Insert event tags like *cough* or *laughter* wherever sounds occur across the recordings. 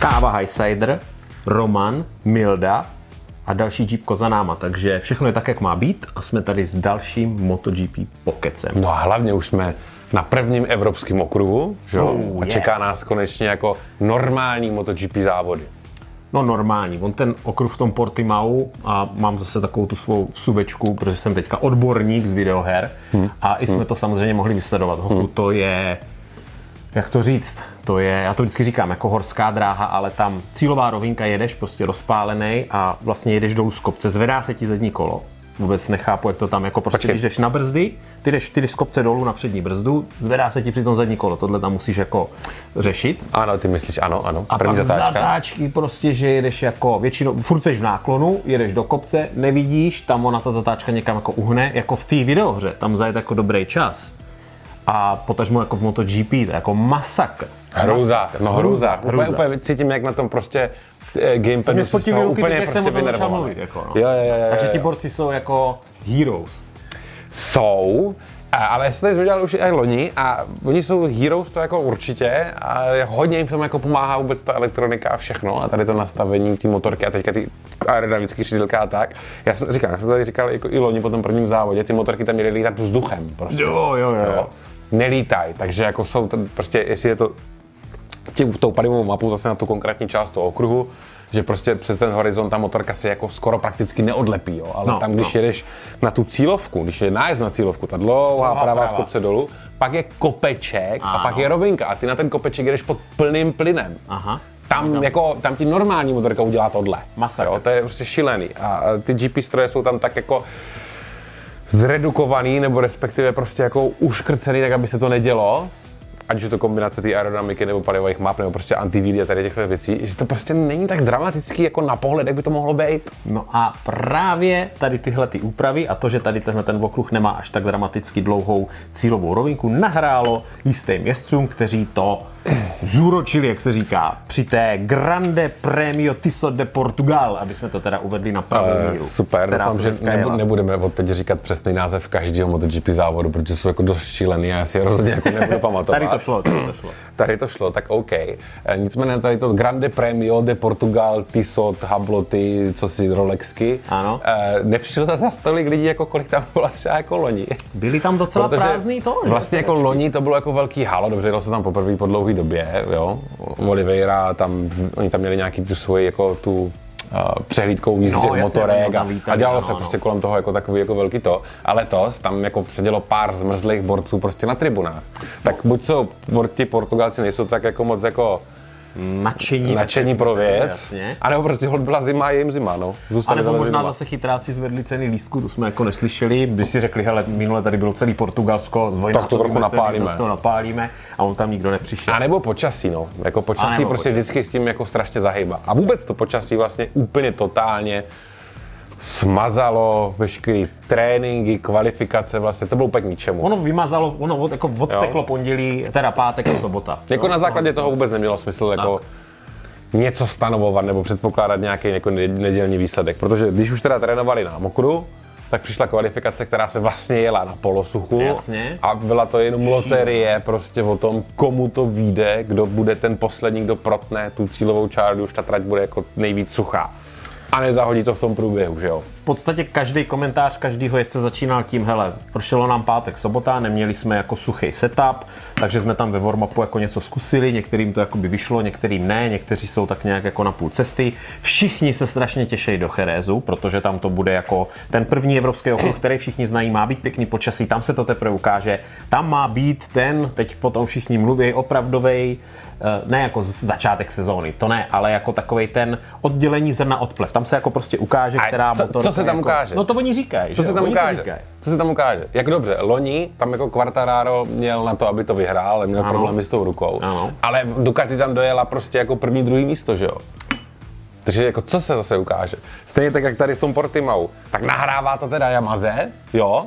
Káva Highsider, Roman, Milda a další Jeep za náma. Takže všechno je tak, jak má být a jsme tady s dalším MotoGP pokecem. No a hlavně už jsme na prvním evropském okruhu, že jo? Oh, a čeká yes. nás konečně jako normální MotoGP závody. No normální, on ten okruh v tom Portimau a mám zase takovou tu svou suvečku, protože jsem teďka odborník z videoher hmm. a i jsme hmm. to samozřejmě mohli vysledovat. Hmm. to je, jak to říct, to je, já to vždycky říkám, jako horská dráha, ale tam cílová rovinka jedeš prostě rozpálený a vlastně jedeš dolů z kopce, zvedá se ti zadní kolo. Vůbec nechápu, jak to tam, jako prostě, Počkej. když jdeš na brzdy, ty jdeš, ty jdeš z kopce dolů na přední brzdu, zvedá se ti při tom zadní kolo, tohle tam musíš jako řešit. Ano, ty myslíš, ano, ano. A První pak zatáčka. zatáčky prostě, že jedeš jako většinou, furt jsi v náklonu, jedeš do kopce, nevidíš, tam ona ta zatáčka někam jako uhne, jako v té videohře, tam zajet jako dobrý čas. A potažmo jako v MotoGP, to je jako masakr. Hrouzák, no hrouzák. Úplně, úplně cítím, jak na tom prostě eh, gamepadu si z toho úplně jsem prostě vynervovaný. mluvit. Jako, no. Jo, jo, jo, jo, Takže ti borci jsou jako heroes. Jsou, a- ale já jsem tady zmiňoval už i loni a oni jsou heroes, to jako určitě a hodně jim v tom jako pomáhá vůbec ta elektronika a všechno a tady to nastavení té motorky a teďka ty aerodynamické křídilka a tak. Já jsem říkal, já jsem tady říkal jako i loni po tom prvním závodě, ty motorky tam měly lítat vzduchem prostě. Jo, jo, jo. Jo. Nelítaj, takže jako jsou prostě, jestli je to tím, tou palivovou mapou zase na tu konkrétní část toho okruhu, že prostě před ten horizont ta motorka se jako skoro prakticky neodlepí, jo. ale No, tam, když no. jedeš na tu cílovku, když je nájezd na cílovku, ta dlouhá Dlouhá pravá z pravá. kopce dolů, pak je kopeček a Ano. pak je rovinka a ty na ten kopeček jedeš pod plným plynem. Aha. Tam, jako, tam ti normální motorka udělá tohle. Masakr. Jo, to je prostě šílený. A a ty GP stroje jsou tam tak jako zredukovaný, nebo respektive prostě jako uškrcený, tak aby se to nedělo. Ať už to kombinace té aerodynamiky, nebo palivových map, nebo prostě antivídy a tady těchto věcí, že to prostě není tak dramatický jako na pohled, jak by to mohlo být. No a právě tady tyhle ty úpravy a to, že tady tenhle ten okruh nemá až tak dramaticky dlouhou cílovou rovinku, nahrálo jistým jezdcům, kteří to zúročili, jak se říká, při té Grande Premio Tiso de Portugal, aby jsme to teda uvedli na pravou Eh, míru. Super, doufám, že nebu, nebudeme od teď říkat přesný název každého MotoGP závodu, protože jsou jako dost šílený a já si je rozhodně jako nebudu *laughs* pamatovat. Tady to šlo, tady to šlo. Tady to šlo, tak OK. E, Nicméně tady to Grande Premio de Portugal, Tissot, Habloty, co si Rolexky. Ano. E, nepřišlo za zas tolik lidí, jako kolik tam bylo třeba jako loni. Byli tam docela Protože prázdný to? Vlastně jako loni to bylo jako velký halo, dobře, jelo se tam poprvé po dlouhé době, jo. Oliveira, tam, oni tam měli nějaký tu svoji, jako tu uh, přehlídkou jízdu No, motorek a, a dělalo ano, se ano. prostě kolem toho jako takový jako velký to. A letos tam jako sedělo pár zmrzlých borců prostě na tribunách. Tak buď jsou ti Portugalci nejsou tak jako moc jako nadšení. nadšení pro věc, Jasně. anebo prostě hod byla zima a je jim zima, no. A Zůstali nebo dole možná zima. zase chytráci zvedli ceny lístku, to jsme jako neslyšeli, by si řekli, hele, minule tady bylo celý Portugalsko, Tak to trochu napálíme. tak to napálíme a on tam nikdo nepřišel. A nebo počasí, no. Jako A počasí nebo prostě počasí. vždycky s tím jako strašně zahýba. A vůbec to počasí vlastně úplně totálně smazalo veškerý tréninky, kvalifikace, vlastně to bylo úplně k ničemu. Ono vymazalo, ono od, jako odteklo Jo. pondělí, teda pátek a sobota. jako Jo, na základě no, toho vůbec nemělo smysl jako něco stanovovat nebo předpokládat nějaký jako ne- nedělní výsledek, protože když už teda trénovali na mokru, tak přišla kvalifikace, která se vlastně jela na polosuchu Jasně. a byla to jenom loterie prostě o tom, komu to vyjde, kdo bude ten poslední, kdo protne tu cílovou čáru, už ta trať bude jako nejvíc suchá. A nezahodí to v tom průběhu, že jo? V podstatě každý komentář každýho jezdce začínal tím, hele, prošlo nám pátek, sobota, neměli jsme jako suchý setup, takže jsme tam ve warm-upu jako něco zkusili, některým to jakoby vyšlo, některým ne, někteří jsou tak nějak jako na půl cesty. Všichni se strašně těší do Cherezu, protože tam to bude jako ten první evropský okruh, který všichni znají, má být pěkný počasí, tam se to teprve ukáže. Tam má být ten, teď potom všichni mluví, opravdovej, eh, ne jako začátek sezóny, to ne, ale jako takovej ten oddělení zrna od plev. Tam se jako prostě ukáže, která co se tam jako, ukáže? No to oni říkají, Co se tam Oni ukáže? Co se tam ukáže? Jak dobře, loni tam jako Quartararo měl na to, aby to vyhrál, ale měl Ano. problémy s tou rukou. Ano. Ale Ducati tam dojela prostě jako první, druhý místo, že jo? Takže jako co se zase ukáže? Stejně tak, jak tady v tom Portimau. Tak nahrává to teda Yamaze, jo?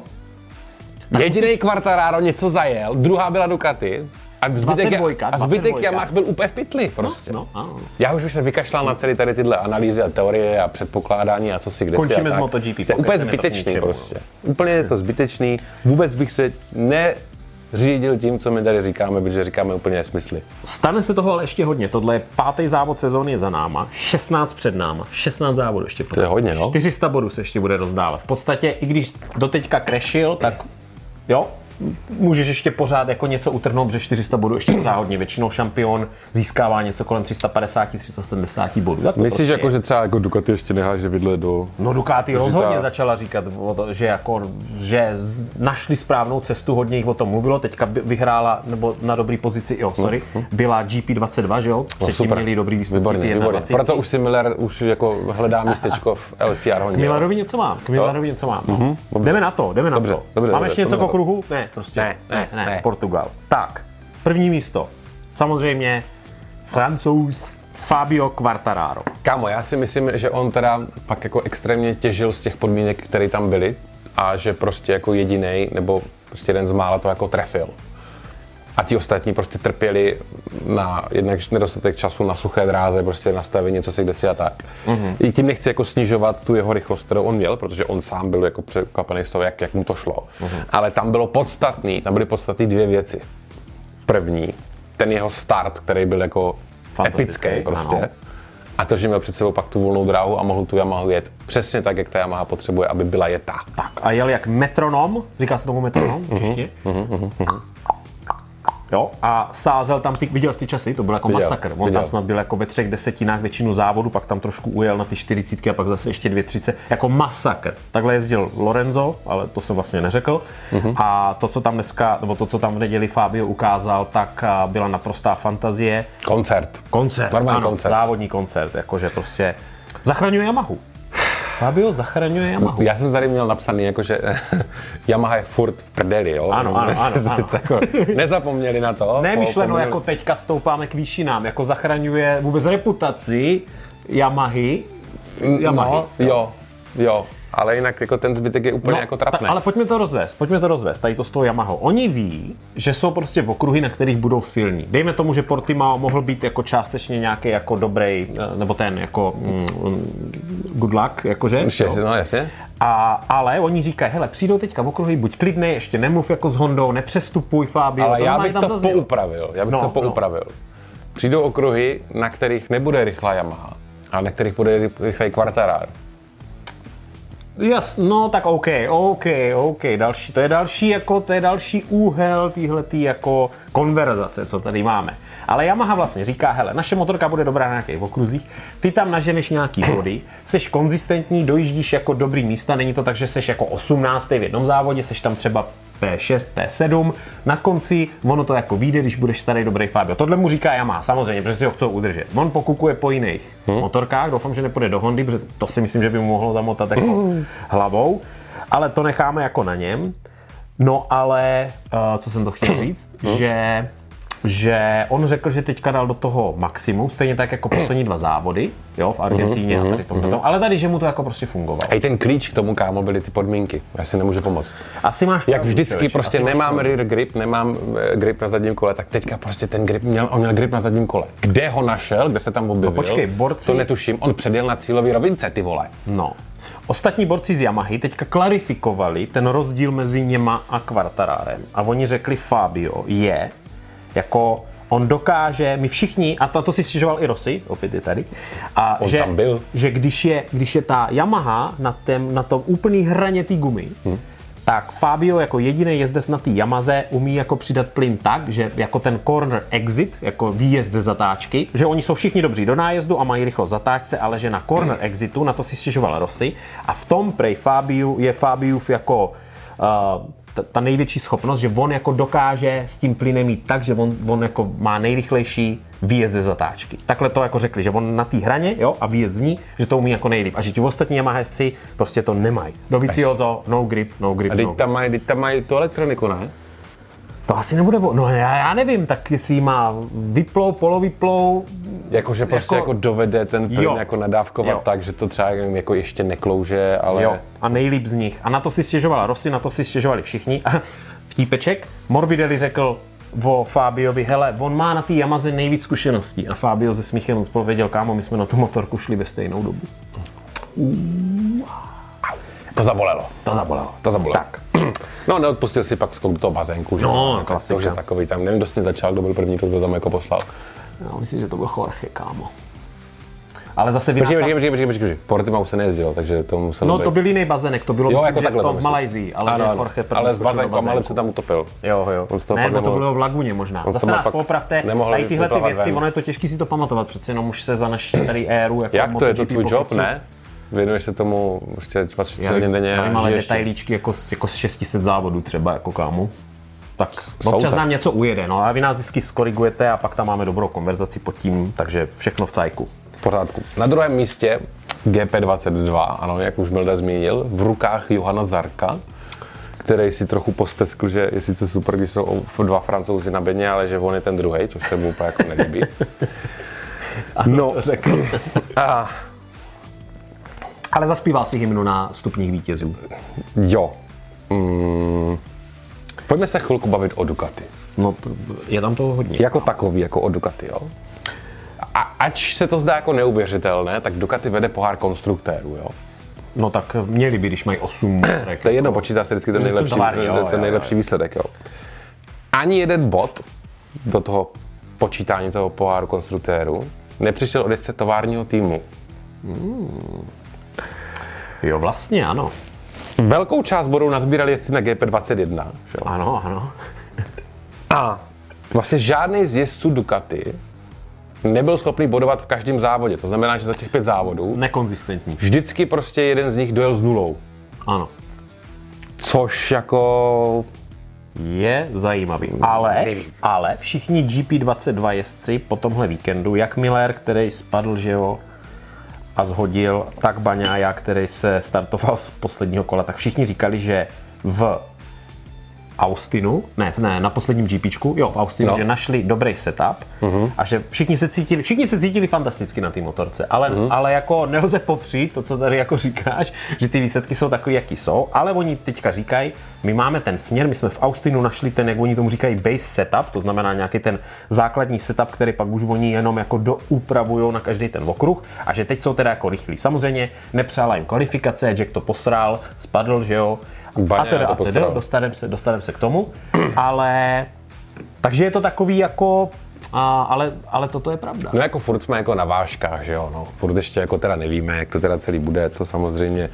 Jediný Quartararo něco zajel, druhá byla Ducati. A zbytek, 22, a zbytek 22. Yamaha byl úplně v pytli prostě. No, ano. Já už bych se vykašlal na celý tady tyhle analýzy a teorie a předpokládání a co si kde si Končíme a s. MotoGP, To je úplně zbytečný ničemu, prostě. Úplně je to zbytečný. Vůbec bych se ne řídil tím, co my tady říkáme, protože říkáme úplně nesmysly. Stane se toho ale ještě hodně. Tohle je pátý závod sezóny je za náma, 16 před náma, 16 závodů ještě. To je hodně, no. 400 bodů se ještě bude rozdávat. V podstatě, i když doteďka crashil, tak jo, můžeš ještě pořád jako něco utrhnout, že 400 bodů ještě pořád hodně. Většinou šampion získává něco kolem 350-370 bodů. Tak Myslíš, prostě jako, je. že třeba jako Ducati ještě neháže vidle do... No Ducati rozhodně ta- začala říkat, že, jako, že našli správnou cestu, hodně jich o tom mluvilo, teďka vyhrála, nebo na dobrý pozici, jo, sorry, byla GP22, že jo, předtím Mhm. super. měli dobrý výsledky, Výborně, výborně. 21. Proto už si Miller už jako hledá místečko v LCR K. Milarovi něco mám, k Milarovi něco mám. Mhm, dobře. Jdeme na to, jdeme na Dobře, to. dobře, Máme dobře, ještě něco po kruhu? Ne, prostě Ne, ne, ne, ne. Portugal. Tak, první místo. Samozřejmě Francouz Fabio Quartararo. Kámo, já si myslím, že on teda pak jako extrémně těžil z těch podmínek, které tam byly a že prostě jako jediný nebo prostě jeden z mála to jako trefil. A ti ostatní prostě trpěli na jednak nedostatek času na suché dráze, prostě nastavit něco si kde si a tak. Mm-hmm. I tím nechci jako snižovat tu jeho rychlost, kterou on měl, protože on sám byl jako překvapený z toho, jak, jak mu to šlo. Mm-hmm. Ale tam bylo podstatný, tam byly podstatné dvě věci. První, ten jeho start, který byl jako epický prostě. ano. A to, že měl před sebou pak tu volnou dráhu a mohl tu Yamahu jet přesně tak, jak ta Yamaha potřebuje, aby byla jetá. Tak a jel jak metronom, říká se tomu metronom Mhm, v češtině. Jo, a sázel tam ty, viděl jsi ty časy, to byl jako Viděl, masakr. On viděl. tam snad byl jako ve třech desetinách většinu závodu, pak tam trošku ujel na ty 40 a pak zase ještě dvě třice, jako masakr. Takhle jezdil Lorenzo, ale to jsem vlastně neřekl. Mhm. A to, co tam dneska, nebo to, co tam v neděli Fabio ukázal, tak byla naprostá fantazie. Koncert. Koncert, Normální ano, koncert. závodní koncert, jakože prostě zachraňuje Yamahu. Fabio zachraňuje Yamahu. Já jsem tady měl napsaný, jako, že *laughs* Yamaha je furt v prdeli, jo? Ano, ano, ano, ano. Jako, nezapomněli na to. Ne po- myšleno po- jako teďka stoupáme k výšinám, jako zachraňuje vůbec reputaci Yamahy. Yamahy. No, jo, jo. Ale jinak jako ten zbytek je úplně jako trapný. ta, ale pojďme to rozvést, pojďme to rozvést, tady to s tou Yamahou. Oni ví, že jsou prostě v okruhy, na kterých budou silní. Dejme tomu, že Portimao mohl být jako částečně nějaký jako dobrý, eh, nebo ten jako mm, good luck, jakože. Ještě, no jasně. A, ale oni říkají, hele, přijdou teďka v okruhy, buď klidný, ještě nemluv jako s Hondou, nepřestupuj Fabio. Ale to já bych to zaznělo. poupravil. Já bych No, to no. poupravil. Přijdou okruhy, na kterých nebude rychlá Yamaha, a na kterých bude ry- rychlej Quartararo. Jas, no tak OK, OK, OK, další, to je další jako, to je další úhel téhletý jako konverzace, co tady máme. Ale Yamaha vlastně říká, hele, naše motorka bude dobrá na nějakých okruzích, ty tam naženeš nějaký body, seš konzistentní, dojíždíš jako dobrý místa, není to tak, že seš jako 18. v jednom závodě, seš tam třeba P6, P7, na konci ono to jako vyjde, když budeš starý dobrý Fabio. Tohle mu říká Yamaha, samozřejmě, protože si ho chcou udržet. On pokukuje po jiných hmm. motorkách, doufám, že nepůjde do Hondy, protože to si myslím, že by mu mohlo zamotat jako hmm. hlavou, ale to necháme jako na něm. No ale, uh, co jsem to chtěl *clears throat* říct, že že on řekl, že teďka dal do toho maximum, stejně tak jako poslední dva závody, jo, v Argentíně a tady tomhle, ale tady, že mu to jako prostě fungovalo. Hej, ten klíč k tomu, kámo, byly ty podmínky. Já si nemůžu pomoct. Asi máš Jak vždycky člověče, prostě nemám pravdu. rear grip, nemám eh, grip na zadním kole, tak teďka prostě ten grip měl, on měl grip na zadním kole. Kde ho našel, kde se tam objevil? No počkej, borci- To netuším, on předjel na cílové rovince, ty vole. No. Ostatní borci z Yamahy teďka klarifikovali ten rozdíl mezi něma a Quartararem. A oni řekli, Fabio je jako on dokáže, my všichni, a to, to si stěžoval i Rossi, opět je tady, a On že, tam byl. že když, je, když je ta Yamaha na, tém, na tom úplný hraně té gumy, hmm. tak Fabio jako jediný jezdec na té Yamaze umí jako přidat plyn tak, že jako ten corner exit, jako výjezd ze zatáčky, že oni jsou všichni dobří do nájezdu a mají rychlo zatáčce, ale že na corner exitu, na to si stěžoval Rossi, a v tom prej Fabiu je Fabiův jako uh, ta, ta největší schopnost, že on jako dokáže s tím plynem mít tak, že on, on jako má nejrychlejší výjezd ze zatáčky. Takhle to jako řekli, že on na té hraně jo, a výjezd z ní, že to umí jako nejlíp. A že ti ostatní Yamaha prostě to nemají. Dovizioso, no grip, no grip, A no teď grip. tam mají, mají tu elektroniku, ne? To asi nebude, no já, já nevím, tak jestli má vyplou, polovyplou, Jakože prostě Jako- jako, dovede ten plyn Jo. jako nadávkovat Jo. tak, že to třeba nevím, jako ještě neklouže, ale... Jo, a nejlíp z nich. A na to si stěžovala Rossi, na to si stěžovali všichni. A *laughs* vtípeček, Morbidelli řekl o Fabiovi, hele, on má na té Yamaze nejvíc zkušeností. A Fabio ze smíchem odpověděl, kámo, my jsme na tu motorku šli ve stejnou dobu. To zabolelo. To zabolelo. To zabolelo. Tak. *clears throat* No, neodpustil si pak skok do toho bazénku, že? No, Jako klasika. Je takový tam, nevím, kdo s tím začal, kdo byl první, kdo to tam jako poslal. Já myslím, že to byl Jorge, kámo. Ale zase vy Počkej, počkej, počkej, počkej, počkej, Portimao se nejezdilo, takže to muselo No být. to byl jiný bazenek, to bylo Jo, myslím, jako že takhle v tom. Malajzii, ale ano. Jorge první Ale s bazénku. se tam utopil. Jo, jo. On z toho Ne, nebo to bylo v Laguně možná. On Zase nás popravte, tady tyhle ty věci, ven. ono je to těžké si to pamatovat, přece jenom už se za naší tady éru, jako Jak to je to tvůj job, ne? Věnuješ se tomu prostě 24 Já hodin denně já vím, ale detailíčky jako, z- jako z 600 závodů třeba, jako kámu. Tak občas tak. nám něco ujede, no a vy nás vždycky skorigujete a pak tam máme dobrou konverzaci pod tím, takže všechno v cajku. V pořádku. Na druhém místě GP22, ano, jak už Milda zmínil, v rukách Johana Zarka, který si trochu posteskl, že je sice super, když jsou dva francouzi na bedně, ale že on je ten druhý, což se mu úplně jako nelíbí. *laughs* No, Řekl. *laughs* a Ale zaspíval si hymnu na stupních vítězů. jo. Mm, pojďme se chvilku bavit o Ducati. No, je tam toho hodně. Jako takový, jako o Ducati, jo. A ač se to zdá jako neuvěřitelné, tak Ducati vede pohár konstruktérů, jo. No tak měli by, když mají 8 motorek. *clears throat* To je jedno, počítá se vždycky ten nejlepší, továrny, jo, ten jo, nejlepší jo. výsledek. Jo. Ani jeden bod do toho počítání toho poháru konstruktérů nepřišel od továrního týmu. Jo, vlastně ano. Velkou část bodů nazbírali jezdci na GP21. že Jo. Ano, ano. A vlastně žádný z jezdců Ducati nebyl schopný bodovat v každém závodě. To znamená, že za těch pět závodů Nekonzistentní. vždycky prostě jeden z nich dojel s nulou. Ano. Což jako... Je zajímavý. Ale, ale všichni GP22 jezdci po tomhle víkendu, jak Miller, který spadl, že jo, a zhodil, tak Baňája, který se startoval z posledního kola, tak všichni říkali, že v Austinu, ne, ne, na posledním GPčku, jo, v Austinu, No. že našli dobrý setup uh-huh. a že všichni se cítili, všichni se cítili fantasticky na té motorce, ale, uh-huh. ale jako nelze popřít to, co tady jako říkáš, že ty výsledky jsou takové, jaký jsou, ale oni teďka říkají, my máme ten směr, my jsme v Austinu našli ten, jak oni tomu říkají, base setup, to znamená nějaký ten základní setup, který pak už oni jenom jako doupravují na každý ten okruh a že teď jsou teda jako rychlí. Samozřejmě nepřála jim kvalifikace, Jack to posral, spadl, že jo, a Baňa teda, a teda, dostaneme se, dostaneme se k tomu, ale takže je to takový jako, a, ale, ale toto je pravda. No jako furt jsme jako na vážkách, že jo, no. Furt ještě jako teda nevíme, jak to teda celý bude, to samozřejmě...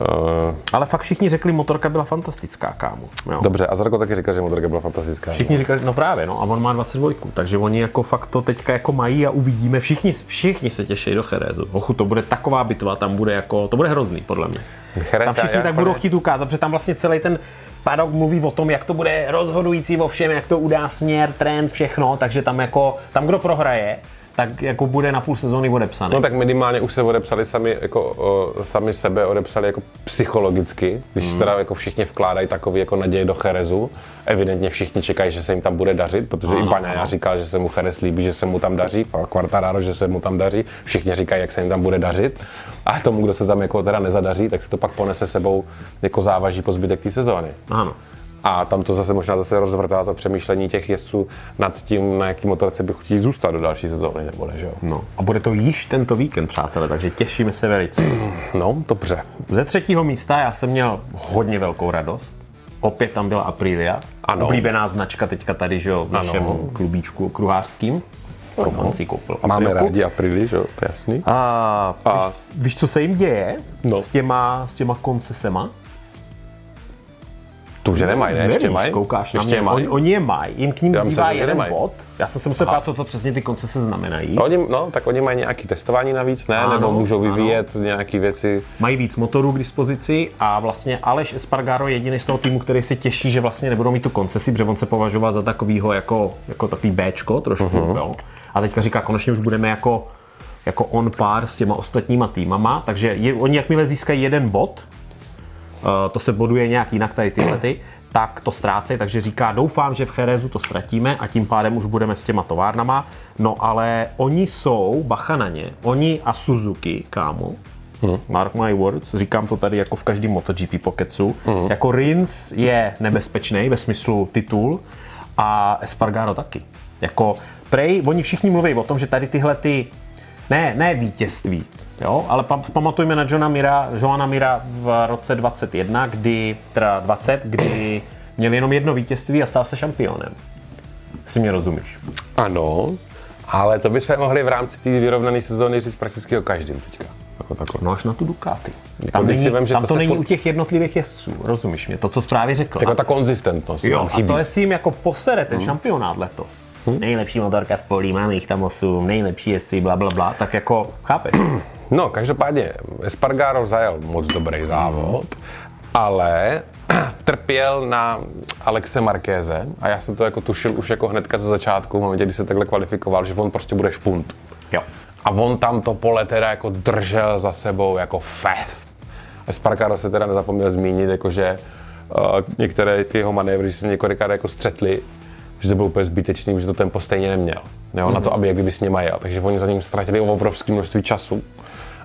Uh, Ale fakt všichni řekli, motorka byla fantastická, kámo. Jo. dobře, a Zarko taky říkal, že motorka byla fantastická. Všichni říkali, no právě, no a on má 22, takže oni jako fakt to teďka jako mají a uvidíme. Všichni, všichni se těší do Cherezu. Ochu, to bude taková bitva, tam bude jako, to bude hrozný, podle mě. Jerez, Tam všichni já- tak budou chtít ukázat, protože tam vlastně celý ten padok mluví o tom, jak to bude rozhodující o všem, jak to udá směr, trend, všechno, takže tam jako, tam kdo prohraje, tak jako bude na půl sezóny odepsaný. No tak minimálně už se odepsali sami, jako, o, sami sebe, odepsali jako psychologicky, když Hmm. mm. teda jako všichni vkládají takový jako naděje do Cherezu. Evidentně všichni čekají, že se jim tam bude dařit, protože Ano, i Baňaja ano. říkal, že se mu Jerez líbí, že se mu tam daří, a Quartararo, že se mu tam daří, všichni říkají, jak se jim tam bude dařit. A tomu, kdo se tam jako teda nezadaří, tak se to pak ponese sebou jako závaží po zbytek té sezóny. Ano. A tam to zase možná zase rozvrtá to přemýšlení těch jezdců nad tím, na jaký motorce by chtěli zůstat do další sezóny, nebo ne, že jo? No. A bude to již tento víkend, přátelé, takže těšíme se velice. *clears throat* No, dobře. Ze třetího místa já jsem měl hodně velkou radost. Opět tam byla Aprilia, Ano. oblíbená značka teďka tady, že jo, v Ano. našem klubíčku kruhářským. Roman si koupil Máme Aprilku. rádi Aprily, že jo, to je jasný. A, A- víš, víš, co se jim děje No. s, těma, s těma koncesema? Tu, že nemají, ne? Ještě mají? koukáš na Ještě mě. je mají? Oni, oni je mají, jim k ním Já zbývá myslel, že jeden nemají. bod. Já jsem se musel ptát, co to přesně ty koncese znamenají. Oni, no, tak oni mají nějaký testování navíc, ne? Ano, Nebo můžou ano. vyvíjet nějaké věci. mají víc motorů k dispozici a vlastně Aleš Espargaro je jediný z toho týmu, který si těší, že vlastně nebudou mít tu koncesi, protože on se považoval za takovýho jako, jako takový Bčko trošku, uh-huh. jo. A teďka říká, konečně už budeme jako, jako on pár s těma ostatníma týmama, takže je, oni jakmile získají jeden bod, to se boduje nějak jinak tady tyhle ty, tak to ztrácejí, takže říká, doufám, že v Cherezu to ztratíme a tím pádem už budeme s těma továrnama. No ale oni jsou, bacha na ně, oni a Suzuki, kámo, Mark my words, říkám to tady jako v každém MotoGP pokecu, jako Rins je nebezpečný ve smyslu titul a Espargaro taky. Jako prej, oni všichni mluví o tom, že tady tyhle ty Ne, ne vítězství, jo, ale pa, pamatujme na Johna Mira, Joana Mira v roce 21, kdy, teda 20, kdy měl jenom jedno vítězství a stal se šampionem. Si mě rozumíš. Ano, ale to by se mohli v rámci té vyrovnané sezóny říct prakticky o každém teďka. Jako takhle. No až na tu Ducati. Jako Tam, není, vem, že tam to to není furt- u těch jednotlivých jezdců, rozumíš mě, to, co jsi právě řekl. Jako ta konzistentnost Jo, a chybí. to jestli jim jako posere Hmm. ten šampionát letos. Nejlepší motorka v polí, máme jich tam 8, nejlepší jezdci, bla, bla, bla, tak jako chápeš. *clears throat* No, každopádně Espargaro zajel moc dobrý závod, ale *clears throat* trpěl na Alexe Markéze a já jsem to jako tušil už jako hnedka ze začátku, v momentě, kdy se takhle kvalifikoval, že on prostě bude špunt. Jo. A on tam to pole teda jako držel za sebou jako fest. Espargaro se teda nezapomněl zmínit, jako že uh, některé ty jeho manévry se několikrát jako střetli, že to bylo úplně zbytečný, že to tempo stejně neměl. Jo, mm-hmm. na to, aby jak kdyby s nima jel. Takže oni za ním ztratili obrovské množství času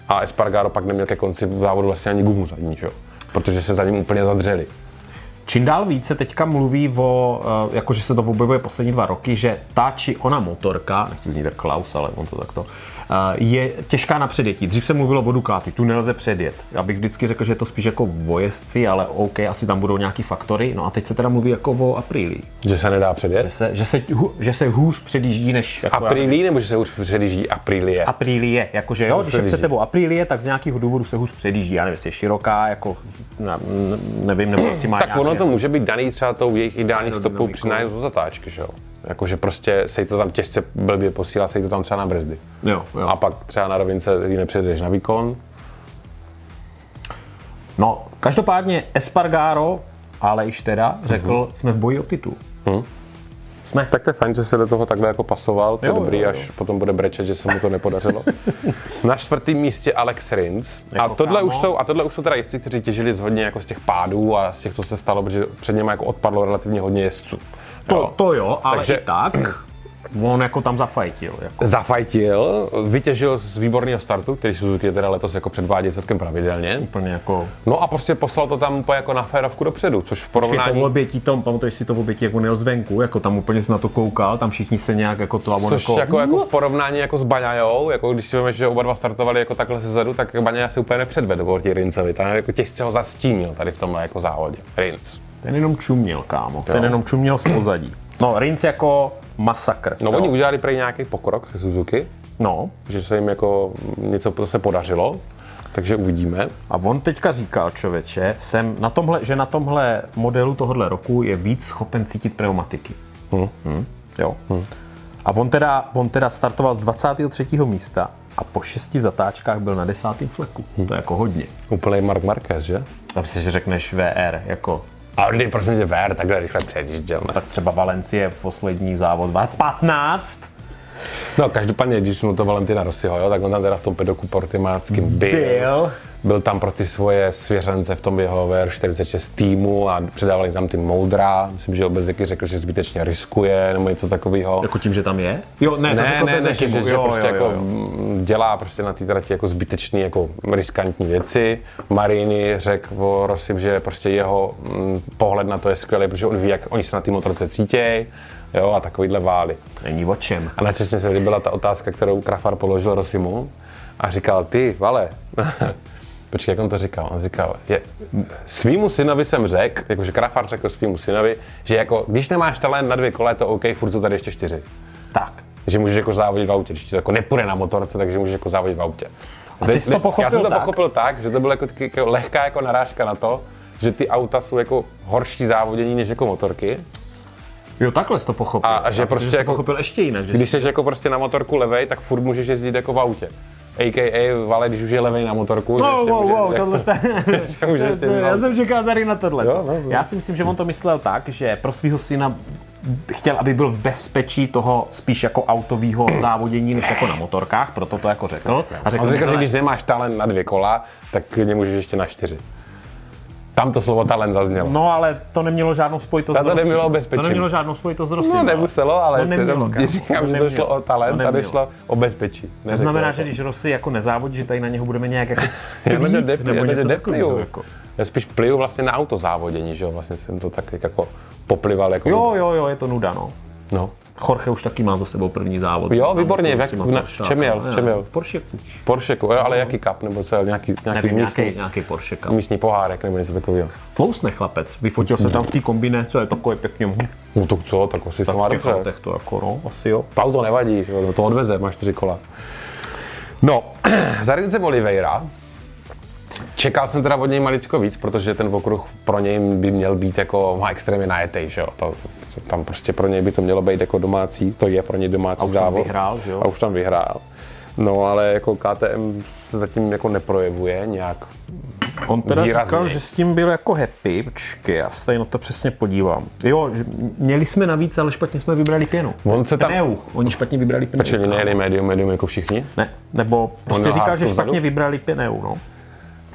a Espargaro pak neměl ke konci závodu vlastně ani gumu zadní, že? jo? protože se za ním úplně zadřeli. Čím dál více teďka mluví o, eh, jako že se to objevuje poslední dva roky, že ta či ona motorka, nechci jak Klaus, ale on to takto, je těžká na předjetí. Dřív se mluvilo o Ducati, tu nelze předjet. Já bych vždycky řekl, že je to spíš jako o jezdci, ale OK, asi tam budou nějaký faktory. No a teď se teda mluví jako o Aprilii. Že se nedá Že předjet? se, že se, hu- že se hůř předjíždí než... Jako Aprilí nebo že se už předjíždí Aprilie? Aprilie, jakože jo, hůř když je před tebou Aprilie, tak z nějakého důvodu se hůř předjíždí. Já nevím, jestli je široká, jako, ne, nevím, nebo jestli má Tak nějaké- ono to může být daný třeba tou jejich ideální stopou při nájezdu zatáčky, že jo? Jakože prostě se to tam těžce blbě posílá, se jí to tam třeba na brzdy. Jo, jo. A pak třeba na rovince ji nepředeš na výkon. No, každopádně Espargaro, ale již teda, řekl, jsme v boji o titul. Jsme. Tak to je fajn, že se do toho takhle jako pasoval, to je Jo, dobrý, jo, jo. až potom bude brečet, že se mu to nepodařilo. *laughs* Na čtvrtém místě Alex Rins. A Jako tohle, kámo. už jsou, a tohle už jsou teda jezdci, kteří těžili z hodně jako z těch pádů a z těch, co se stalo, protože před něma jako odpadlo relativně hodně jezdců. To, to jo, ale Takže- i tak, on jako tam zafajtil. Jako. Zafajtil, vytěžil z výborného startu, který Suzuki teda letos jako předvádí celkem pravidelně. Úplně jako... No a prostě poslal to tam úplně jako na férovku dopředu, což v Počkej, porovnání... to obětí tom, pamatuješ si to obětí, jak on jel zvenku, jako tam úplně se na to koukal, tam všichni se nějak jako to a on Což jako, jako, jako, v porovnání jako s Baňajou, jako když si víme, že oba dva startovali jako takhle sezadu, tak Baňaja se úplně nepředvedl proti Rincovi. Tam jako těžce ho zastínil tady v tomhle jako závodě. Rinc. Ten jenom čuměl, kámo, ten jenom čuměl z pozadí. No, Rinc jako masakr. No jo. oni udělali prej nějaký pokrok se Suzuki, no, že se jim jako něco se podařilo, takže uvidíme. A on teďka říkal, člověče, jsem na tomhle, že na tomhle modelu tohohle roku je víc schopen cítit pneumatiky. Hm. Hm, jo. A on teda, on teda startoval z 23. místa a po šesti zatáčkách byl na desátém fleku. To je jako hodně. Úplný Mark Marquez, že? A si že řekneš VR, jako A kdy prosím tě VR takhle rychle předjížděl, ne? tak třeba Valencie poslední závod 15. No každopádně, když jsme to Valentina Rossiho, jo, tak on tam teda v tom pedoku portimáckým byl. Byl. Byl tam pro ty svoje svěřence v tom jeho VR46 týmu a předávali tam ty moudra. Myslím, že Obezeky řekl, že zbytečně riskuje nebo něco takového. Jako tím, že tam je? Jo, ne, to Ne, řekl ne, ne, že, že, že Jo, prostě jo, jako jo, jo. mm, dělá prostě na té trati jako zbytečný, jako riskantní věci. Marini řekl o Rosim, že prostě jeho pohled na to je skvělý, protože on ví, jak oni se na té motorce cítějí, jo, a takovýhle vály. Není o čem. A načasně se líbila ta otázka, kterou Krafar položil Rosimu a říkal, ty, Vale, *laughs* počkej, jak on to říkal? On říkal, je, svýmu synovi jsem řekl, jakože Krafar řekl svýmu synovi, že jako, když nemáš talent na dvě kola, je to OK, furt jsou tady ještě čtyři. Tak. Že můžeš jako závodit v autě, když ti to jako nepůjde na motorce, takže můžeš jako závodit v autě. A ty jsi to pochopil Já jsem to tak? pochopil tak, že to bylo jako, jako lehká jako narážka na to, že ty auta jsou jako horší závodění než jako motorky. Jo, takhle jsi to pochopil. A- a že Já prostě jsi jako- pochopil ještě jinak. Že Když jsi- jako prostě na motorku levej, tak furt můžeš jezdit jako v autě. A.k.a. Vale, když už je levej na motorku, že Wow, ještě wow, wow, jako- tohle jste... *laughs* *laughs* Já jsem čekal tady na tohle. Jo, no, no. Já si myslím, že on to myslel tak, že pro svého syna chtěl, aby byl v bezpečí toho spíš jako autového *clears throat* závodění, než jako na motorkách, proto to jako řekl. A řekl, On říkal, že "Hele, když nemáš talent na dvě kola, tak klidně můžeš ještě na čtyři. Tam to slovo talent zaznělo. No, ale to nemělo žádnou spojitost Ta to s nemělo o bezpečí. To nemělo žádnou spojitost s. No ale. nemuselo, ale To to nemělo, kámo. říkám, To že to šlo o talent, To tady šlo o bezpečí. To znamená, že když Rossi jako nezávodí, že tady na něho budeme nějak jako *laughs* Já plít, dep, nebo já něco takového. Jako. Já spíš pliju vlastně na autozávodění, že jo, vlastně jsem to tak jako poplival jako Jo, jo, jo, je to nuda, no. No, Jorge už taky má za sebou první závod. Jo, výborně, to v jak- na- Poršákama. čem jel, Já, čem jel? V Porscheku. Porscheku, ale jaký cup, nebo co, nějaký, nějaký Nevím, místní, nějaký, nějaký Porsche Cup. místní pohárek, nebo něco takového. Tlousne chlapec, vyfotil se tam v té kombiné, co je takové pěkně No to co, tak asi se má v dobře. autech to jako, no, asi jo. To auto nevadí, jo, to odveze, máš čtyři kola. No, *clears throat* za Rincem Oliveira Čekal jsem teda od něj maličko víc, protože ten okruh pro něj by měl být jako, extrémně najetej, že jo. To, tam prostě pro něj by to mělo být jako domácí, to je pro něj domácí A už tam závod. vyhrál, že jo? A už tam vyhrál. No ale jako KTM se zatím jako neprojevuje nějak On teda Výrazně. říkal, že s tím byl jako happy. Počkej, já se tady na to přesně podívám. Jo, měli jsme navíc, ale špatně jsme vybrali pěnu. On se tam- Pneu. Oni špatně vybrali pneu. Počkej, nejeli medium, medium jako všichni. Ne, nebo prostě říkal, že vzadu? špatně vybrali pneu, no.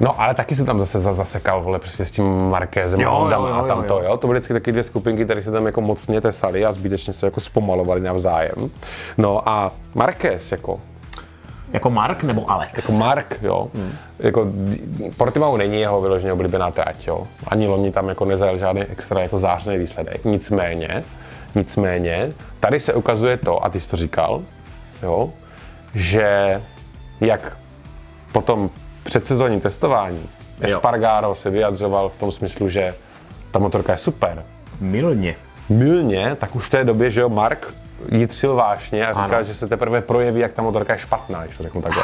No, ale taky se tam zase za- zasekal, vole, prostě s tím Markézem a Jo, jo, a jo, tam to, jo. jo. To byly vždycky taky dvě skupinky, které se tam jako mocně tesali a zbytečně se jako zpomalovali navzájem. No a Marquez jako, Jako Mark nebo Alex? jako Mark, jo, hmm. jako Portimao není jeho vyloženě oblíbená trať, jo. Ani loni tam jako nezajel žádný extra jako zářný výsledek. Nicméně, nicméně, tady se ukazuje to, a ty jsi to říkal, jo, že jak potom předsezónním testování Espargaro se vyjadřoval v tom smyslu, že ta motorka je super. Milně. Milně, tak už v té době, že jo, Mark jitřil vášně a říkal, Ano. že se teprve projeví, jak ta motorka je špatná, když to řeknu takhle.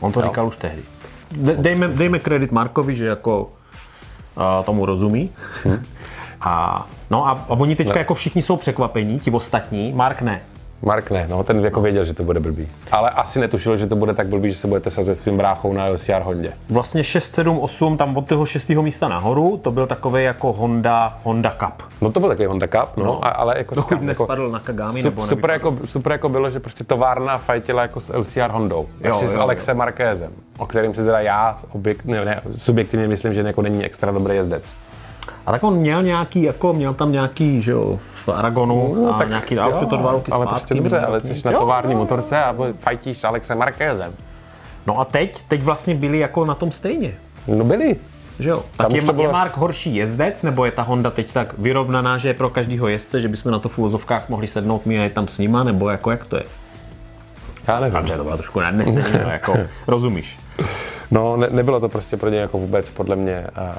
On to říkal už tehdy. De- dejme, dejme kredit Markovi, že jako uh, tomu rozumí. Hm. *laughs* A, no a, a oni teďka jako všichni jsou překvapení, ti ostatní, Mark ne. Mark ne, no, ten jako věděl, že to bude blbý. Ale asi netušil, že to bude tak blbý, že se budete sazet svým bráchou na LCR Hondě. Vlastně 6, 7, 8, tam od toho 6. místa nahoru, to byl takový jako Honda, Honda Cup. No to byl takový Honda Cup, no, No. a, ale jako Dokud říkám, nespadl na Kagami, sup- nebo super, nevypadl. jako, super jako bylo, že prostě továrna fajtila jako s LCR Hondou. Jo, Ještě s jo, Alexem Markézem, o kterým si teda já objekt, ne, ne, subjektivně myslím, že jako není extra dobrý jezdec. A tak on měl nějaký, jako měl tam nějaký, že jo, v Aragonu No, a nějaký, a už je to dva roky ale zpátky. prostě dobře, ale jsi na Jo. tovární motorce a fajtíš s Alexem Markézem. No a teď, teď vlastně byli jako na tom stejně. No byli. Že jo? Tak je, bylo- je Mark horší jezdec, nebo je ta Honda teď tak vyrovnaná, že je pro každého jezdce, že bychom na to v úvozovkách mohli sednout my a je tam s nima, nebo jako jak to je? Já nevím. Dobře, to bylo trošku nadnesený, no, jako, *laughs* rozumíš. No, ne, nebylo to prostě pro ně jako vůbec podle mě. A...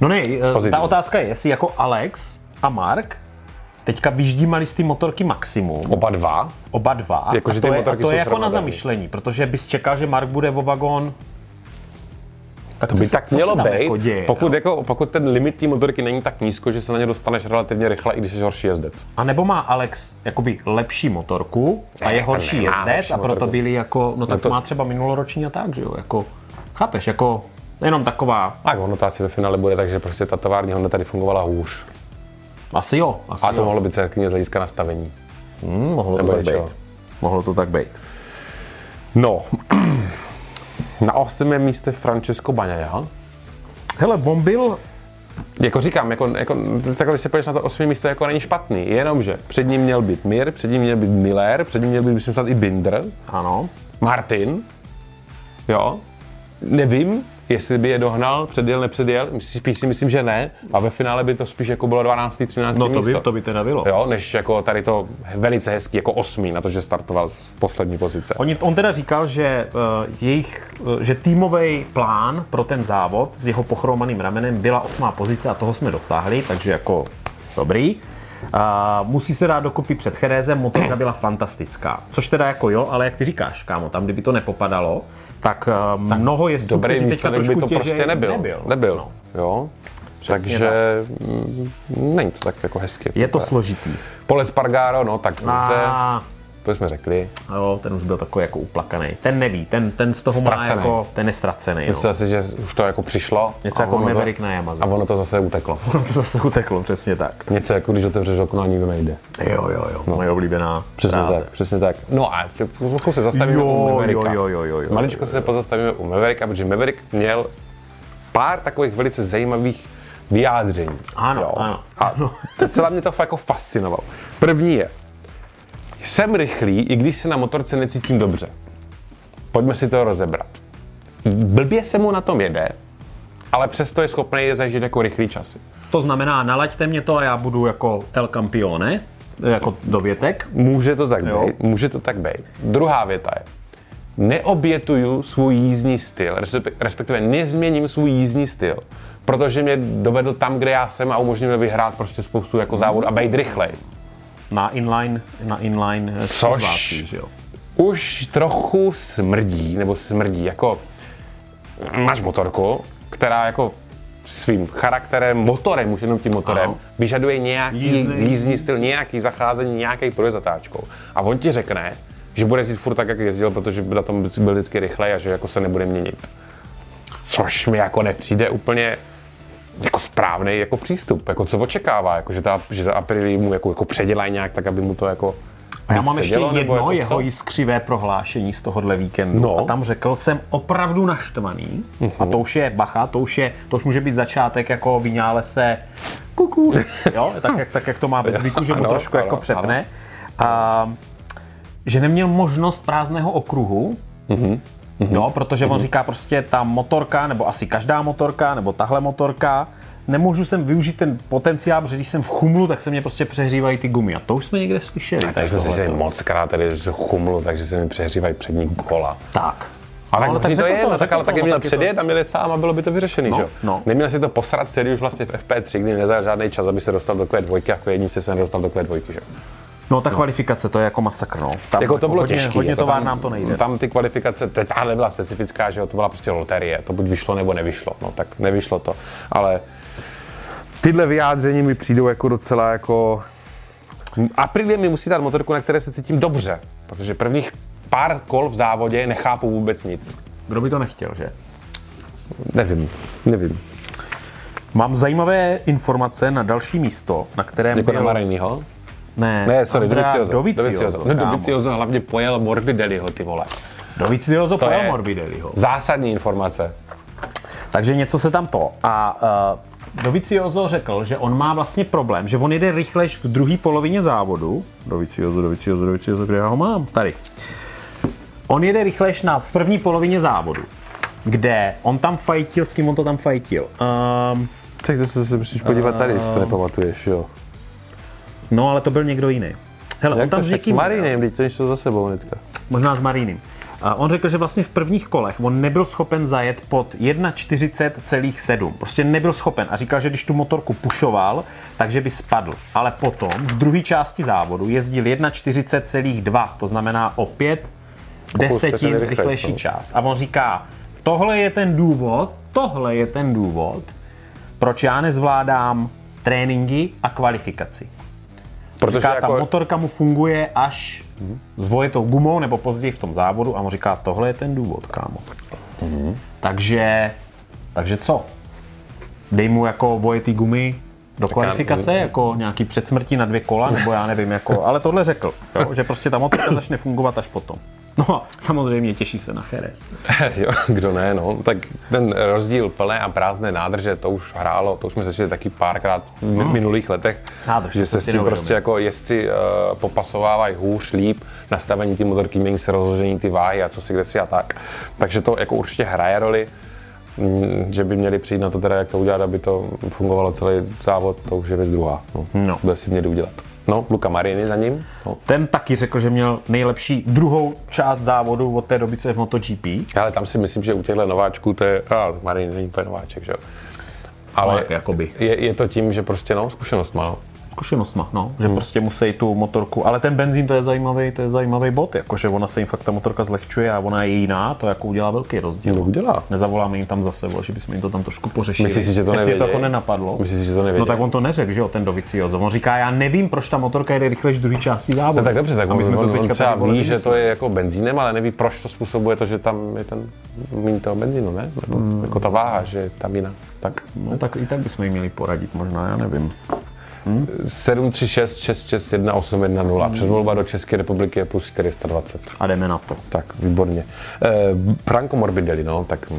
No ne, eh, ta Pozitivní. otázka je, jestli jako Alex a Mark teďka vyždímali z té motorky maximum, Oba dva. oba dva, Jako, a že to ty je, a to je jako na zamyšlení, protože bys čekal, že Mark bude o vagón tak To by tak mělo být, jako děje, pokud, no? jako, pokud ten limit té motorky není tak nízko, že se na ně dostaneš relativně rychle, i když jsi horší jezdec. A nebo má Alex jakoby lepší motorku a Ne, je horší jezdec a proto motorku. byli jako, no tak to- to má třeba minuloroční a tak, že jo, jako, chápeš, jako jenom taková, Tak ono to asi ve finále bude tak, že prostě ta tovární Honda tady fungovala hůř. asi jo, asi A to jo. mohlo být celkem z hlediska nastavení. Hmm, mohlo to nebo tak něčeho. být. Mohlo to tak být. No, *clears throat* na osmém místě Francesco Bagnaia. Hele, on byl, Jako říkám, jako, jako, takhle když se podíváš na to osmé místo, jako není špatný, jenomže před ním měl být Mir, před ním měl být Miller, před ním měl být, myslím, snad i Binder, ano, Martin, jo, nevím, jestli by je dohnal, předjel, nepředjel, spíš si myslím, že ne, a ve finále by to spíš jako bylo 12. 13. no to místo. by, to by teda bylo. Jo, než jako tady to velice hezký, jako osmý, na to, že startoval z poslední pozice. Oni, on teda říkal, že uh, jejich, uh, že týmový plán pro ten závod s jeho pochromaným ramenem byla osmá pozice a toho jsme dosáhli, takže jako dobrý. Uh, musí se dát dokupy před Cherézem, motorka byla fantastická. Což teda jako jo, ale jak ty říkáš, kámo, tam kdyby to nepopadalo, tak, uh, mnoho jezdců, Dobrý kteří teďka by to prostě nebyl. Nebyl. nebyl. No. Jo. Přesně Takže mm, není to tak jako hezky. Je to složitý. Pole Spargaro, no tak dobře, to jsme řekli. jo, ten už byl takový jako uplakaný. Ten neví, ten, ten z toho má Ztracený. jako, ten je ztracený. No. Myslel si, že už to jako přišlo. Něco a jako ono to- Maverick na Yamaze. A ono to zase uteklo. *laughs* to zase uteklo, přesně tak. Něco jako když otevřeš okno a nikdo nejde. Jo, jo, jo, no. moje oblíbená Přesně fráze. tak, přesně tak. No a trochu se zastavíme Jo, u Mavericka. jo, jo, jo, jo, Maličko jo, se pozastavíme u Mavericka, protože Maverick měl pár takových velice zajímavých vyjádření. Ano, jo. ano. A to celá mě to fakt jako fascinovalo. První je, jsem rychlý, i když se na motorce necítím dobře. Pojďme si to rozebrat. Blbě se mu na tom jede, ale přesto je schopný je zažít jako rychlý časy. To znamená, nalaďte mě to a já budu jako El Campione. jako dovětek. Může to tak Jo. být, může to tak být. Druhá věta je, neobětuju svůj jízdní styl, respe- respektive nezměním svůj jízdní styl, protože mě dovedl tam, kde já jsem a umožnil mi vyhrát prostě spoustu jako závodů a být rychlej. Na inline, na inline eh, Což- že jo. Už trochu smrdí, nebo smrdí, jako máš motorku, která jako svým charakterem, motorem, už jenom tím motorem, Ano. vyžaduje nějaký Jízdný. jízdní styl, nějaký zacházení, nějaký projezd zatáčkou. A on ti řekne, že bude jezdit furt tak, jak jezdil, protože na tom byl vždycky rychlej a že jako se nebude měnit. Což mi jako nepřijde úplně jako správný jako přístup, jako co očekává, jako že ta, že ta Aprilia mu jako, jako předělají nějak tak, aby mu to jako A já mám ještě nebo jedno jako jeho co? jiskřivé prohlášení z tohohle víkendu. No. A tam řekl, jsem opravdu naštvaný. A to už je bacha, to už, je, to už může být začátek jako vyňále se kuku. *laughs* Jo, tak jak, tak jak to má ve zvyku, že mu Ano, trošku jako ano, přepne. A, že neměl možnost prázdného okruhu, Mhm, Jo, protože on říká prostě ta motorka, nebo asi každá motorka, nebo tahle motorka, nemůžu sem využít ten potenciál, protože když jsem v chumlu, tak se mě prostě přehřívají ty gumy. A to už jsme někde slyšeli. Tak tady jsme slyšeli moc krát tady z chumlu, takže se mi přehřívají přední kola. Tak. Ale, ale tak, to je, no, tak, řekl ale tak je no, měl tak je předjet a měl sám a bylo by to vyřešený, No, že jo? no. Neměl si to posrat celý už vlastně v FP3, kdy nezal žádný čas, aby se dostal do Q2, jako jednice se nedostal do Q2, že jo? No, ta kvalifikace, to je jako masakr, no. Tam Jako to bylo hodně, těžké. Hodně jako továr nám to nejde. Tam ty kvalifikace, tahle byla specifická, že jo, to byla prostě loterie, to buď vyšlo nebo nevyšlo, no tak nevyšlo to, ale tyhle vyjádření mi přijdou jako docela jako... Aprilie mi musí dát motorku, na které se cítím dobře, protože prvních pár kol v závodě nechápu vůbec nic. Kdo by to nechtěl, že? Nevím, nevím. Mám zajímavé informace na další místo, na kterém Jako na byl... Ne, Ne, sorry, Dovizioso. Dovizioso, No. Dovizioso hlavně pojel Morbidelliho, ty vole. Dovizioso To pojel je- Morbidelliho. Zásadní informace. Takže něco se tam to. A uh, Dovizioso řekl, že on má vlastně problém, že on jede rychlejš v druhé polovině závodu. Dovizioso, Dovizioso, Dovizioso, kde já ho mám? Tady. On jede rychlejš na, v první polovině závodu, kde on tam fajtil, s kým on to tam fajtil. Um, Tak to se, musíš podívat tady, jestli to nepamatuješ, jo. No, ale to byl někdo jiný. Hele, on Jak tam to s s někým... Marinem, teď to jsou za sebou hnedka. možná s Marínem. A on řekl, že vlastně v prvních kolech on nebyl schopen zajet pod 1,40,7. Prostě nebyl schopen a říkal, že když tu motorku pušoval, takže by spadl. Ale potom v druhé části závodu jezdil 1,40,2, to znamená o 5 desetin rychlejší no. čas. A on říká, tohle je ten důvod, tohle je ten důvod, proč já nezvládám tréninky a kvalifikaci. Protože Říká, ta jako, motorka mu funguje až s vojetou gumou nebo později v tom závodu a on říká, tohle je ten důvod, kámo. Takže, takže co? Dej mu jako vojetý gumy do kvalifikace, jako nějaký předsmrtí na dvě kola, nebo já nevím, jako, *laughs* ale tohle řekl, jo, že prostě ta motorka začne fungovat až potom. No a samozřejmě těší se na Jerez. *laughs* jo, kdo ne, no, tak ten rozdíl plné a prázdné nádrže, to už hrálo, to už jsme slyšeli taky párkrát v mi- minulých letech, Nádrž, že se s tím prostě jako jezdci uh, popasovávají hůř, líp, nastavení ty motorky, mění se rozložení ty váhy a co si kde si a tak. Takže to jako určitě hraje roli, Mm, že by měli přijít na to teda, jak to udělat, aby to fungovalo celý závod, to už je věc druhá. No. No. Bude si měli udělat. No, Luka Marini za ním. No. Ten taky řekl, že měl nejlepší druhou část závodu od té doby, co je v MotoGP. Ale tam si myslím, že u těchto nováčků to je, a Marini není úplně nováček, že jo. Ale Ale jakoby. je, je, to tím, že prostě no, zkušenost má. No. zkušenostma, no, že hmm. prostě musí tu motorku, ale ten benzín to je zajímavý, to je zajímavý bod, jakože ona se jim fakt ta motorka zlehčuje a ona je jiná, to jako udělá velký rozdíl. No, udělá. Nezavoláme jim tam zase, že bychom jim to tam trošku pořešili. Myslíš si, že to je to jako nenapadlo. Myslíš si, že to nevěděj? No tak on to neřekl, že jo, ten Doviciozo. On říká, já nevím, proč ta motorka jede rychleji v druhé části závodu. No tak dobře, tak a my jsme on, to on, on teďka třeba ví, že to je jako benzínem, ale neví, proč to způsobuje to, že tam je ten méně toho benzínu, ne? Nebo Hmm. jako ta váha, že tam jiná. Tak. No tak i tak bychom jim měli poradit, možná, já nevím. 736 661 810. Předvolba do České republiky je plus 420. A jdeme na to. Tak, výborně. Eh, Franco Morbidelli, no, tak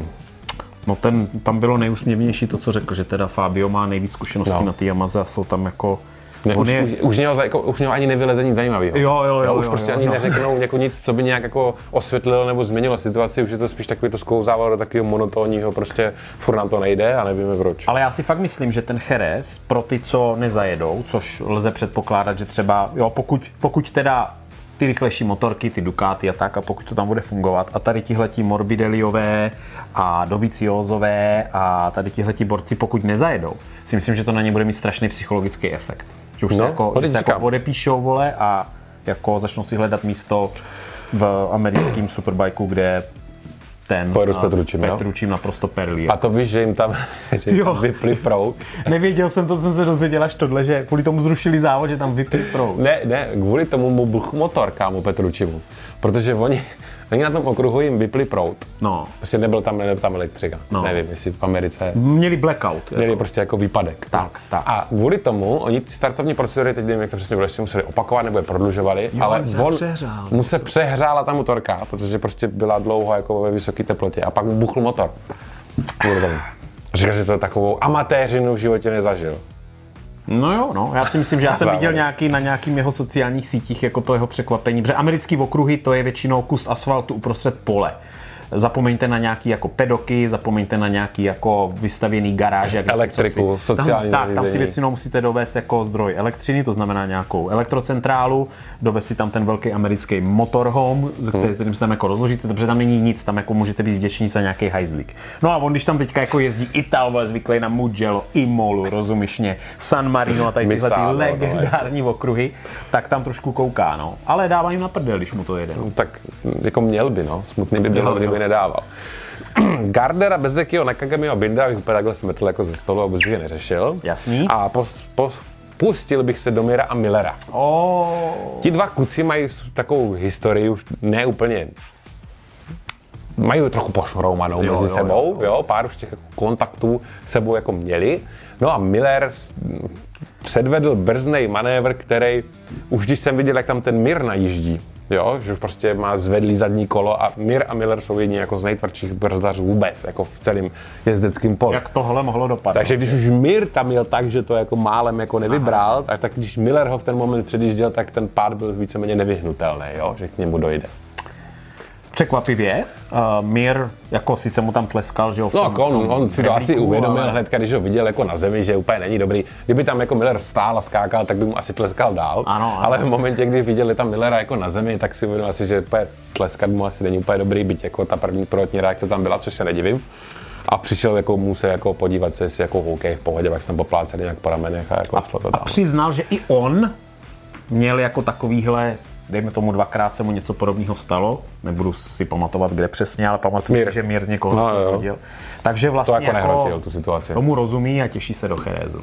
No ten, tam bylo nejúsměvnější to, co řekl, že teda Fabio má nejvíc zkušeností No. no. na té Yamaze a jsou tam jako Ne, On už, je- už, už, něho, jako, už něho ani nevyleze nic zajímavého. Jo, jo, jo, Už jo, prostě jo, ani jo. neřeknou jako nic, co by nějak jako osvětlilo nebo změnilo situaci, už je to spíš takový to sklouzávalo do takového monotónního, prostě furt nám to nejde a nevíme proč. Ale já si fakt myslím, že ten Jerez pro ty, co nezajedou, což lze předpokládat, že třeba, jo, pokud, pokud teda ty rychlejší motorky, ty Ducati a tak, a pokud to tam bude fungovat, a tady tihletí Morbidelliové a Doviziozové a tady tihletí borci, pokud nezajedou, si myslím, že to na ně bude mít strašný psychologický efekt. Že už se No, jako, to že se jako odepíšou, vole, a jako začnou si hledat místo v americkém superbajku, kde ten Pojedu s a, Petručím, jo? Petručím naprosto perlí. A to víš, že jim tam, *laughs* že jim tam vypli prout. *laughs* Nevěděl jsem to, co jsem se dozvěděl až tohle, že kvůli tomu zrušili závod, že tam vypli proud. Ne, ne, kvůli tomu mu buch motor, kámo Petručimu. Protože oni, oni na tom okruhu jim vypli prout. No, Prostě nebyl tam, nebyl tam elektrika. No. Nevím, jestli v Americe měli blackout. měli Jako. prostě jako výpadek. Tak, tak. A kvůli tomu oni ty startovní procedury, teď nevím, jak to přesně bylo, jestli museli opakovat nebo je prodlužovali, Jo, ale on přehřál. mu se přehřála ta motorka, protože prostě byla dlouho jako ve vysoké teplotě a pak mu buchl motor. Kvůli tomu. Říkal, že to takovou amatéřinu v životě nezažil. No jo, no, já si myslím, že já jsem viděl nějaký na nějakým jeho sociálních sítích jako to jeho překvapení, protože americký okruhy to je většinou kus asfaltu uprostřed pole. Zapomeňte na nějaký jako pedoky, zapomeňte na nějaký jako vystavěný garáže. jak Elektriku, si- sociální tam, tak, tam si většinou musíte dovést jako zdroj elektřiny, to znamená nějakou elektrocentrálu, dovést si tam ten velký americký motorhome, Hmm. který, kterým se tam jako rozložíte, protože tam není nic, tam jako můžete být vděční za nějaký hajzlík. No a on, když tam teďka jako jezdí Ital, zvyklý na Mugello, Imolu, rozumíš mě, San Marino a tady tyhle ty Misano, no, legendární okruhy, tak tam trošku kouká, no. Ale dává jim na prdel, když mu to jede. No. Tak jako měl by, no. Smutný by bylo, kdyby jo. Nedával. *clears throat* Gardera, Bezekyho, Nakagamiho, Binda bych úplně takhle smetl jako ze stolu a vůbec je neřešil. Jasný. A pos, pos, pustil bych se do Mira a Millera. O, Ti dva kuci mají takovou historii už ne úplně mají trochu pošroumanou Jo, mezi jo, sebou, jo, jo, pár už těch kontaktů sebou jako měli. No a Miller předvedl brznej manévr, který už když jsem viděl, jak tam ten Mir najíždí, jo, že už prostě má zvedlý zadní kolo a Mir a Miller jsou jedni jako z nejtvrdších brzdařů vůbec, jako v celém jezdeckém poli. jak tohle mohlo dopadnout. Takže když už Mir tam jel tak, že to jako málem jako nevybral, tak, tak když Miller ho v ten moment předjížděl, tak ten pád byl víceméně nevyhnutelný, jo? že k němu dojde. Překvapivě, uh, Mir, jako sice mu tam tleskal, že jo, No, tom- on, on si to asi uvědomil ale- hnedka, když ho viděl jako na zemi, že úplně není dobrý. Kdyby tam jako Miller stál a skákal, tak by mu asi tleskal dál. Ano, ano. Ale v momentě, kdy viděli tam Millera jako na zemi, tak si uvědomil asi, že úplně tleskat mu asi není úplně dobrý, byť jako ta první prvotní reakce tam byla, což se nedivím. A přišel jako mu se jako podívat se, jestli jako OK v pohodě, jak se tam poplácel nějak po ramenech a jako šlo to A dál. přiznal, že i on měl jako takovýhle, dejme tomu dvakrát se mu něco podobného stalo, nebudu si pamatovat, kde přesně, ale pamatuju, Mír. si, že Mír z někoho No, zhodil. Takže vlastně To jako nehrotil tu situaci. tomu rozumí a těší se do Cherezu.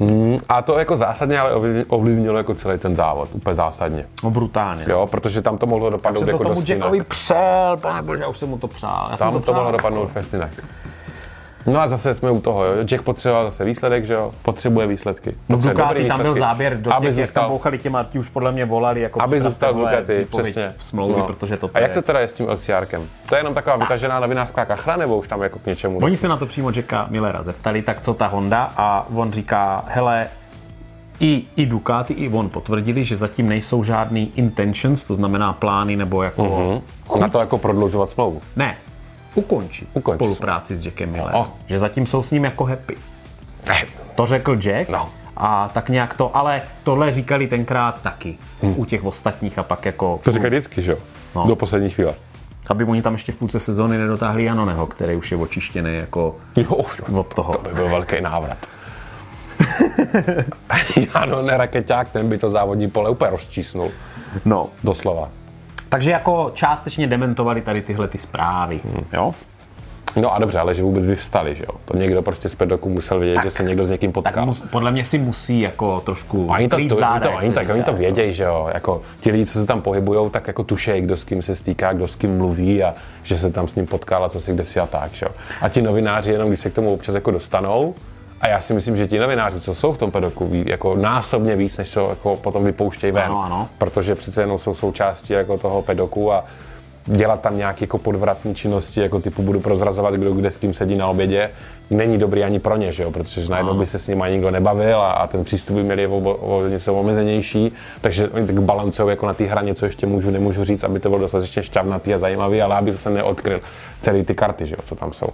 no. A to jako zásadně ale ovlivni- ovlivnilo jako celý ten závod, úplně zásadně. No brutálně. Jo, protože tam to mohlo dopadnout Jsem to jako tomu dost Jackovi jinak. přel, pane bože, já už jsem mu to přál. Já jsem Tam to, přál. mohlo dopadnout fest jinak. No a zase jsme u toho, jo. Jack potřeboval zase výsledek, že jo? Potřebuje výsledky. No v Ducati tam byl záběr do aby těch, jak tam zůstal, bouchali těma, ti už podle mě volali, jako aby zůstal Ducati, přesně. smlouvy, No. protože to A jak je- to teda je s tím LCRkem? To je jenom taková vytažená novinářská kachra, nebo už tam jako k něčemu? Oni se na to přímo Jacka Millera zeptali, tak co ta Honda a on říká, hele, i, i Ducati, i on potvrdili, že zatím nejsou žádný intentions, to znamená plány nebo jako Mhm. Na to jako prodlužovat smlouvu. ne, ukončit, Ukončit. spolupráci s Jackem Millerem. Oh. Že zatím jsou s ním jako happy. Ne, To řekl Jack No. a tak nějak to, ale tohle říkali tenkrát taky u těch ostatních a pak jako, Hmm. To říkají vždycky, že jo? No. Do poslední chvíle. aby oni tam ještě v půlce sezóny nedotáhli Janoneho, který už je očištěný jako Jo, jo. od toho. To by byl velký návrat. *laughs* ano, ne raketák, ten by to závodní pole úplně rozčísnul. No, Doslova. Takže jako částečně dementovali tady tyhle ty zprávy, Hmm. jo? No a dobře, ale že vůbec by vstali, že jo? To někdo prostě z pedoku musel vědět, Tak. že se někdo s někým Tak potkal. mus, podle mě si musí jako trošku Oni to, to, záda, to, oni, tak, oni to vědějí, že jo, jako ti lidi, co se tam pohybujou, tak jako tušejí, kdo s kým se stýká, kdo s kým mluví a že se tam s ním potkal a co si kde si a tak, že jo. A ti novináři jenom, když se k tomu občas jako dostanou, a já si myslím, že ti novináři, co jsou v tom pedoku, ví jako násobně víc, než co jako potom vypouštějí ven. Ano, ano. Protože přece jenom jsou součástí jako toho pedoku a dělat tam nějaké jako podvratné činnosti, jako typu budu prozrazovat, kdo kde s kým sedí na obědě, není dobrý ani pro ně, že jo? protože najednou by se s nimi nikdo nebavil a, a ten přístup by měli o, o, něco omezenější, takže oni tak balancují jako na té hraně, co ještě můžu, nemůžu říct, aby to bylo dostatečně šťavnatý a zajímavý, ale aby zase neodkryl celý ty karty, že jo, co tam jsou.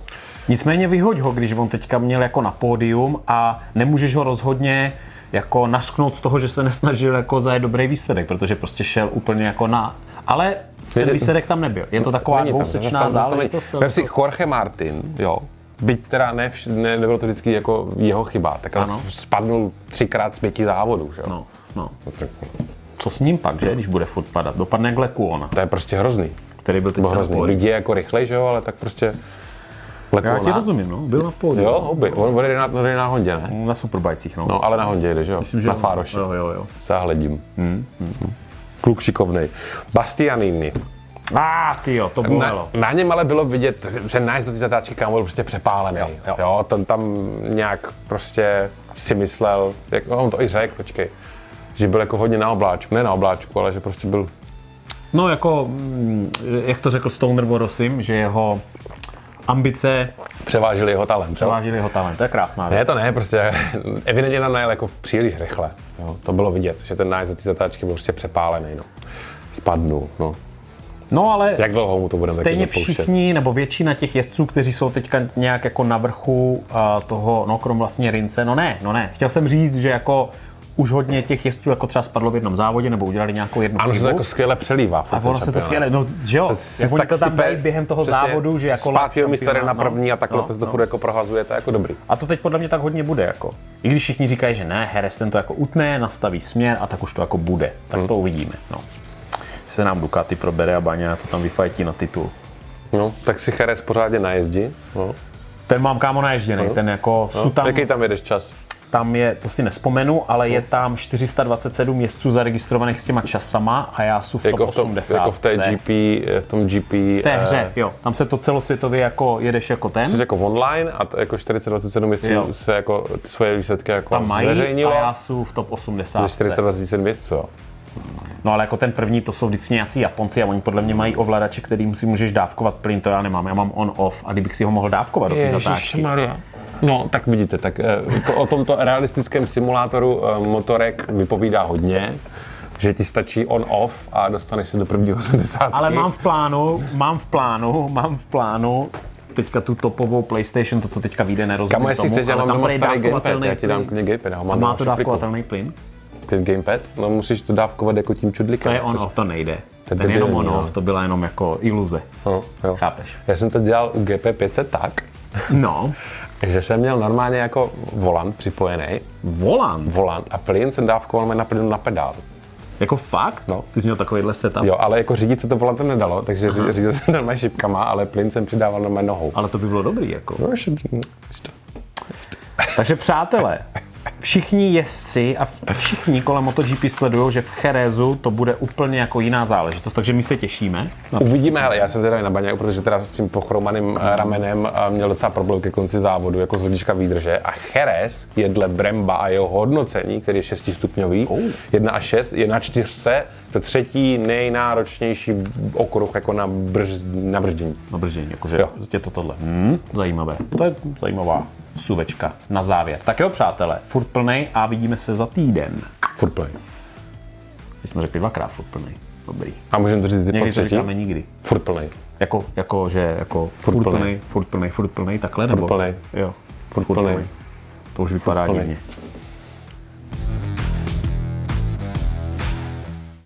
Nicméně vyhoď ho, když on teďka měl jako na pódium a nemůžeš ho rozhodně jako nasknout z toho, že se nesnažil jako zajet dobrý výsledek, protože prostě šel úplně jako na... Ale ten výsledek tam nebyl. Je to taková dvousečná záležitost. Vem si Jorge Martin, jo, byť teda ne, ne, nebylo to vždycky jako jeho chyba, tak Ano. spadnul třikrát z pěti závodů, že jo. No, no. Tak Co s ním pak, že, když bude furt padat? Dopadne k Lekuona, To je prostě hrozný. který byl Byl teďka na hrozný. Lidi je jako rychlej, že jo, ale tak prostě... Já ti Lekuona- rozumím, no. Byl na pódiu. Jo, hobby. On jde na, jde na Hondě, ne? Na superbajcích, no. No, ale na Hondě jde, že jo? Myslím, že na jo. Fároši. Jo, jo, jo. Zahledím. Hmm. Kluk šikovnej. Bastianini. A ty jo, to Na, bolelo. na něm ale bylo vidět, že nájezd do té zatáčky kámo byl prostě přepálený. Jo, jo. jo. ten tam nějak prostě si myslel, jak, on to i řekl, počkej, že byl jako hodně na obláčku, ne na obláčku, ale že prostě byl, No jako, mm, jak to řekl Stoner Borosim, že jeho ambice převážil jeho talent. převážily jeho talent. To je krásná věc. Ne, to ne, prostě evidentně tam najel jako příliš rychle. Jo. To bylo vidět, že ten nájezd do té zatáčky byl prostě přepálený. No. Spadnul, no. No ale Jak dlouho mu to budeme stejně všichni, nebo většina těch jezdců, kteří jsou teďka nějak jako na vrchu a, toho, no krom vlastně Rince, no ne, no ne. Chtěl jsem říct, že jako už hodně těch jezdců jako třeba spadlo v jednom závodě, nebo udělali nějakou jednu Ano, že to jako skvěle přelívá. A ono se to skvěle, no že jo, Se- jak oni tak to tam dají během toho závodu, že jako pátého místa jde na šampionát, první a takhle no, to no. jako prohazuje, to je jako dobrý. A to teď podle mě tak hodně bude. Jako. I když všichni říkají, že ne, Heres ten to jako utne, nastaví směr a tak už to jako bude. Tak Hmm. to uvidíme. No. Se nám Ducati probere a Baňa to tam vyfajtí na titul. No, tak si Jerez pořádně najezdi. No. Ten mám kámo naježděný, ten jako No. jsou tam, Jaký tam jedeš čas? Tam je, to si nespomenu, ale je tam 427 jezdců zaregistrovaných s těma časama a já jsem v top Jako v, tom, 80. jako v té GP, eh, v tom GP, V té hře, eh, jo. Tam se to celosvětově jako jedeš jako ten. jsi jako online a to jako 427 jezdců Jo. se jako ty svoje výsledky jako tam mají zveřejnilo. a já jsem v top 80. Ze 427 jezdců, jo. No ale jako ten první, to jsou vždycky nějací Japonci a oni podle mě mají ovladače, kterým si můžeš dávkovat plyn, to já nemám, já mám on-off a kdybych si ho mohl dávkovat do té zatáčky. Maria. No, tak vidíte, tak eh, to, o tomto realistickém simulátoru eh, motorek vypovídá hodně, že ti stačí on-off a dostaneš se do prvního 70. Ale mám v plánu, mám v plánu, mám v plánu teďka tu topovou PlayStation, to, co teďka vyjde, nerozumím Kamo, jestli tomu, chceš, já ale mám tam doma starý gamepad, já ti dám klidně gamepad, já mám má to dávkovatelný plyn? Ten gamepad, no musíš to dávkovat jako tím čudlikem. To je on-off, to nejde. Ten Ten, jenom on-off, no. to byla jenom jako iluze. No, jo. Chápeš? Já jsem to dělal u GP500 tak, No, *laughs* že jsem měl normálně jako volant připojený, volant, volant a plyn jsem dávkoval na plynu na pedál. jako fakt? No. Ty jsi měl takovýhle setup? Jo, ale jako řídit se to volantem nedalo, takže ři- řídil jsem normálně šipkama, ale plyn jsem přidával normálně nohou. Ale to by bylo dobrý, jako. No. Takže přátelé, všichni jezdci a všichni kolem MotoGP sledují, že v Cherezu to bude úplně jako jiná záležitost, takže my se těšíme. Na Uvidíme, hele, já jsem zvědavý na Baňáku, protože teda s tím pochromaným eh, ramenem eh, měl docela problém ke konci závodu, jako z hlediska výdrže. A Jerez je dle Bremba a jeho hodnocení, který je 6 stupňový, Oh. 1 až 6, je na čtyřce, to třetí nejnáročnější okruh jako na, brž, na brždění. na brždění, jakože Jo. je to tohle. Hmm, zajímavé. To je zajímavá suvečka na závěr. Tak jo, přátelé, furt plnej a vidíme se za týden. Furt play. My jsme řekli dvakrát furt plnej. Dobrý. A můžeme to říct i po Někdy to třetí? říkáme nikdy. Furt plný. Jako, jako, že jako furt, plnej. plnej, furt plnej, furt plnej, takhle nebo? plnej. Jo. Furt plnej. To už vypadá plnej. divně.